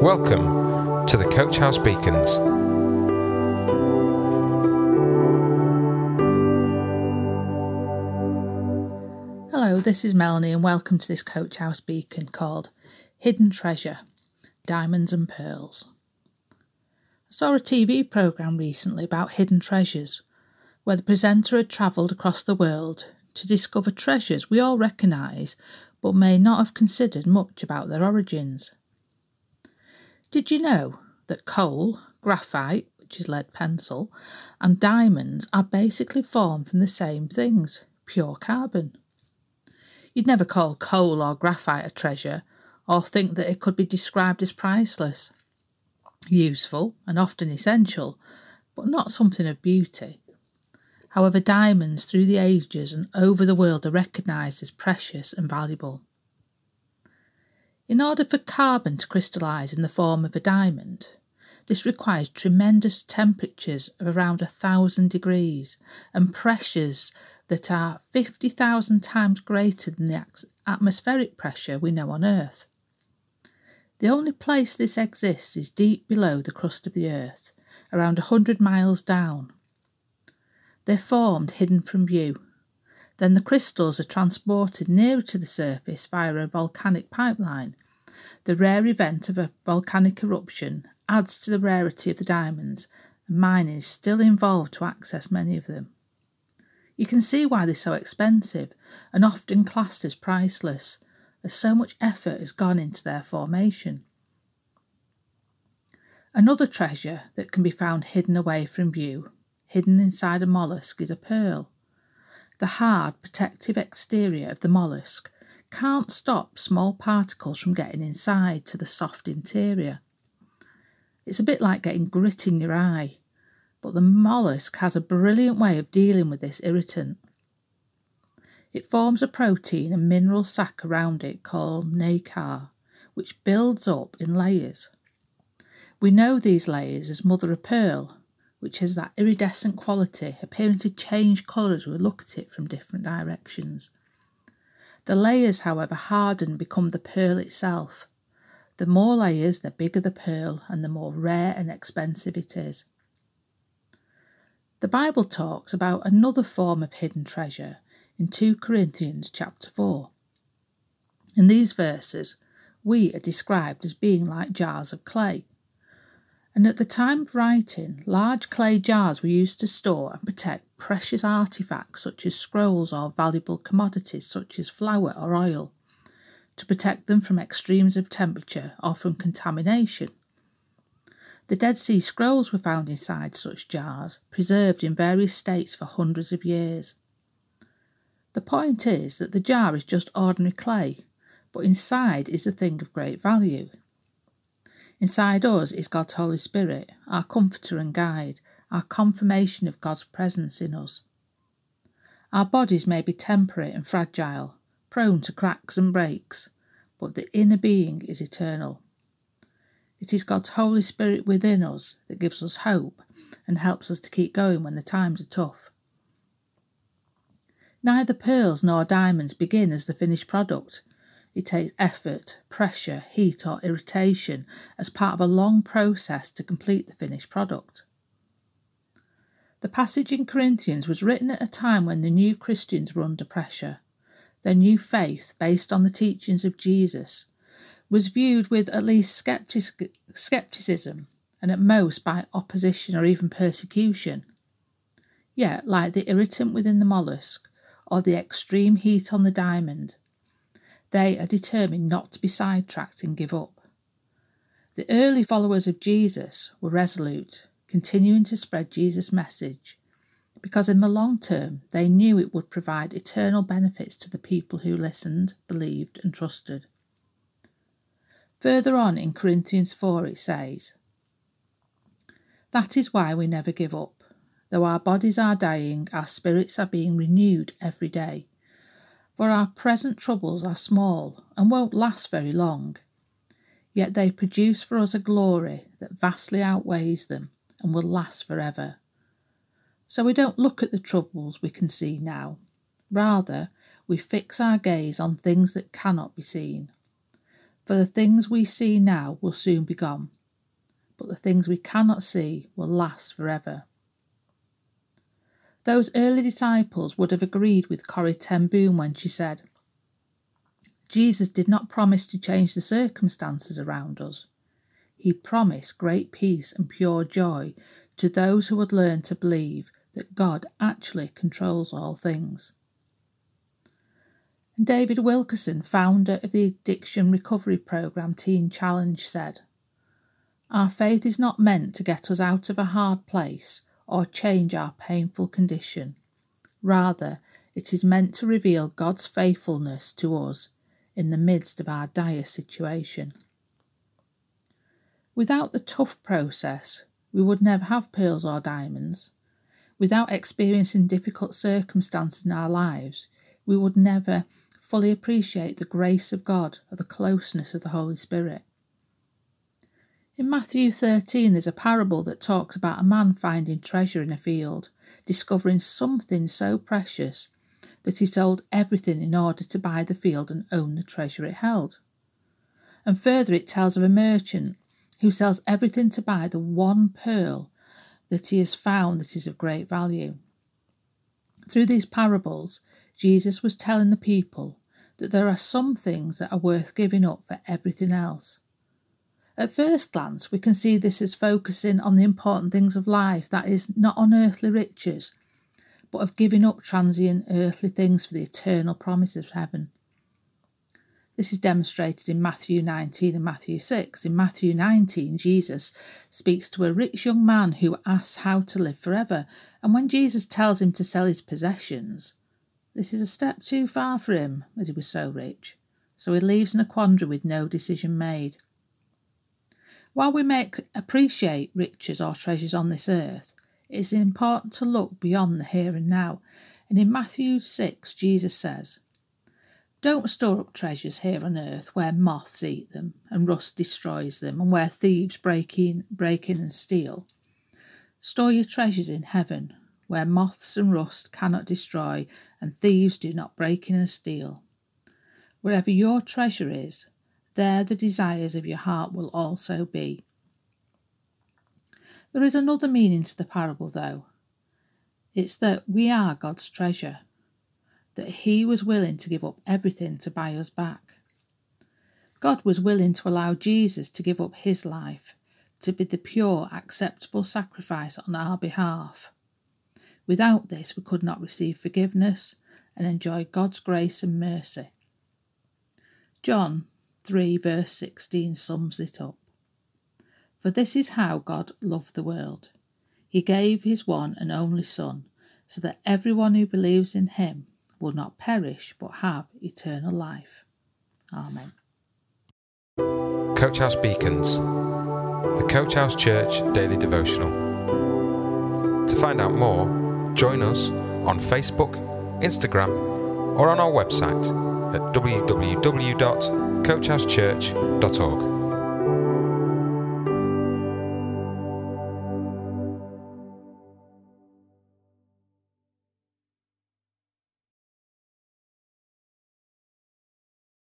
Welcome to the Coach House Beacons. Hello, this is Melanie, and welcome to this Coach House Beacon called Hidden Treasure Diamonds and Pearls. I saw a TV programme recently about hidden treasures, where the presenter had travelled across the world to discover treasures we all recognise but may not have considered much about their origins. Did you know that coal, graphite, which is lead pencil, and diamonds are basically formed from the same things, pure carbon? You'd never call coal or graphite a treasure or think that it could be described as priceless. Useful and often essential, but not something of beauty. However, diamonds through the ages and over the world are recognised as precious and valuable. In order for carbon to crystallise in the form of a diamond, this requires tremendous temperatures of around a thousand degrees and pressures that are 50,000 times greater than the atmospheric pressure we know on Earth. The only place this exists is deep below the crust of the Earth, around a 100 miles down. They're formed hidden from view then the crystals are transported nearer to the surface via a volcanic pipeline. The rare event of a volcanic eruption adds to the rarity of the diamonds, and mining is still involved to access many of them. You can see why they're so expensive and often classed as priceless, as so much effort has gone into their formation. Another treasure that can be found hidden away from view, hidden inside a mollusk, is a pearl. The hard, protective exterior of the mollusk can't stop small particles from getting inside to the soft interior. It's a bit like getting grit in your eye, but the mollusk has a brilliant way of dealing with this irritant. It forms a protein and mineral sac around it called nacre, which builds up in layers. We know these layers as mother of pearl which has that iridescent quality, appearing to change colour as we look at it from different directions. The layers, however, harden and become the pearl itself. The more layers, the bigger the pearl, and the more rare and expensive it is. The Bible talks about another form of hidden treasure in 2 Corinthians chapter 4. In these verses, we are described as being like jars of clay and at the time of writing, large clay jars were used to store and protect precious artifacts such as scrolls or valuable commodities such as flour or oil, to protect them from extremes of temperature or from contamination. The Dead Sea Scrolls were found inside such jars, preserved in various states for hundreds of years. The point is that the jar is just ordinary clay, but inside is a thing of great value. Inside us is God's Holy Spirit, our comforter and guide, our confirmation of God's presence in us. Our bodies may be temporary and fragile, prone to cracks and breaks, but the inner being is eternal. It is God's Holy Spirit within us that gives us hope and helps us to keep going when the times are tough. Neither pearls nor diamonds begin as the finished product, it takes effort, pressure, heat, or irritation as part of a long process to complete the finished product. The passage in Corinthians was written at a time when the new Christians were under pressure. Their new faith, based on the teachings of Jesus, was viewed with at least skeptic- skepticism and at most by opposition or even persecution. Yet, like the irritant within the mollusk or the extreme heat on the diamond, they are determined not to be sidetracked and give up. The early followers of Jesus were resolute, continuing to spread Jesus' message, because in the long term they knew it would provide eternal benefits to the people who listened, believed, and trusted. Further on in Corinthians 4, it says, That is why we never give up. Though our bodies are dying, our spirits are being renewed every day for our present troubles are small and won't last very long. Yet they produce for us a glory that vastly outweighs them and will last forever. So we don't look at the troubles we can see now. Rather, we fix our gaze on things that cannot be seen. For the things we see now will soon be gone, but the things we cannot see will last forever. Those early disciples would have agreed with Corrie Ten Boom when she said, Jesus did not promise to change the circumstances around us. He promised great peace and pure joy to those who would learn to believe that God actually controls all things. David Wilkerson, founder of the addiction recovery program Teen Challenge, said, Our faith is not meant to get us out of a hard place or change our painful condition. Rather, it is meant to reveal God's faithfulness to us in the midst of our dire situation. Without the tough process, we would never have pearls or diamonds. Without experiencing difficult circumstances in our lives, we would never fully appreciate the grace of God or the closeness of the Holy Spirit. In Matthew 13, there's a parable that talks about a man finding treasure in a field, discovering something so precious that he sold everything in order to buy the field and own the treasure it held. And further, it tells of a merchant who sells everything to buy the one pearl that he has found that is of great value. Through these parables, Jesus was telling the people that there are some things that are worth giving up for everything else. At first glance, we can see this as focusing on the important things of life, that is, not on earthly riches, but of giving up transient earthly things for the eternal promises of heaven. This is demonstrated in Matthew 19 and Matthew 6. In Matthew 19, Jesus speaks to a rich young man who asks how to live forever, and when Jesus tells him to sell his possessions, this is a step too far for him, as he was so rich, so he leaves in a quandary with no decision made. While we may appreciate riches or treasures on this earth, it is important to look beyond the here and now. And in Matthew 6, Jesus says, Don't store up treasures here on earth where moths eat them and rust destroys them, and where thieves break in, break in and steal. Store your treasures in heaven where moths and rust cannot destroy, and thieves do not break in and steal. Wherever your treasure is, there the desires of your heart will also be. There is another meaning to the parable, though. It's that we are God's treasure, that He was willing to give up everything to buy us back. God was willing to allow Jesus to give up His life to be the pure, acceptable sacrifice on our behalf. Without this, we could not receive forgiveness and enjoy God's grace and mercy. John 3, verse 16 sums it up. For this is how God loved the world. He gave his one and only Son, so that everyone who believes in him will not perish but have eternal life. Amen. Coach House Beacons, the Coach House Church Daily Devotional. To find out more, Join us on Facebook, Instagram, or on our website at www.coachhousechurch.org.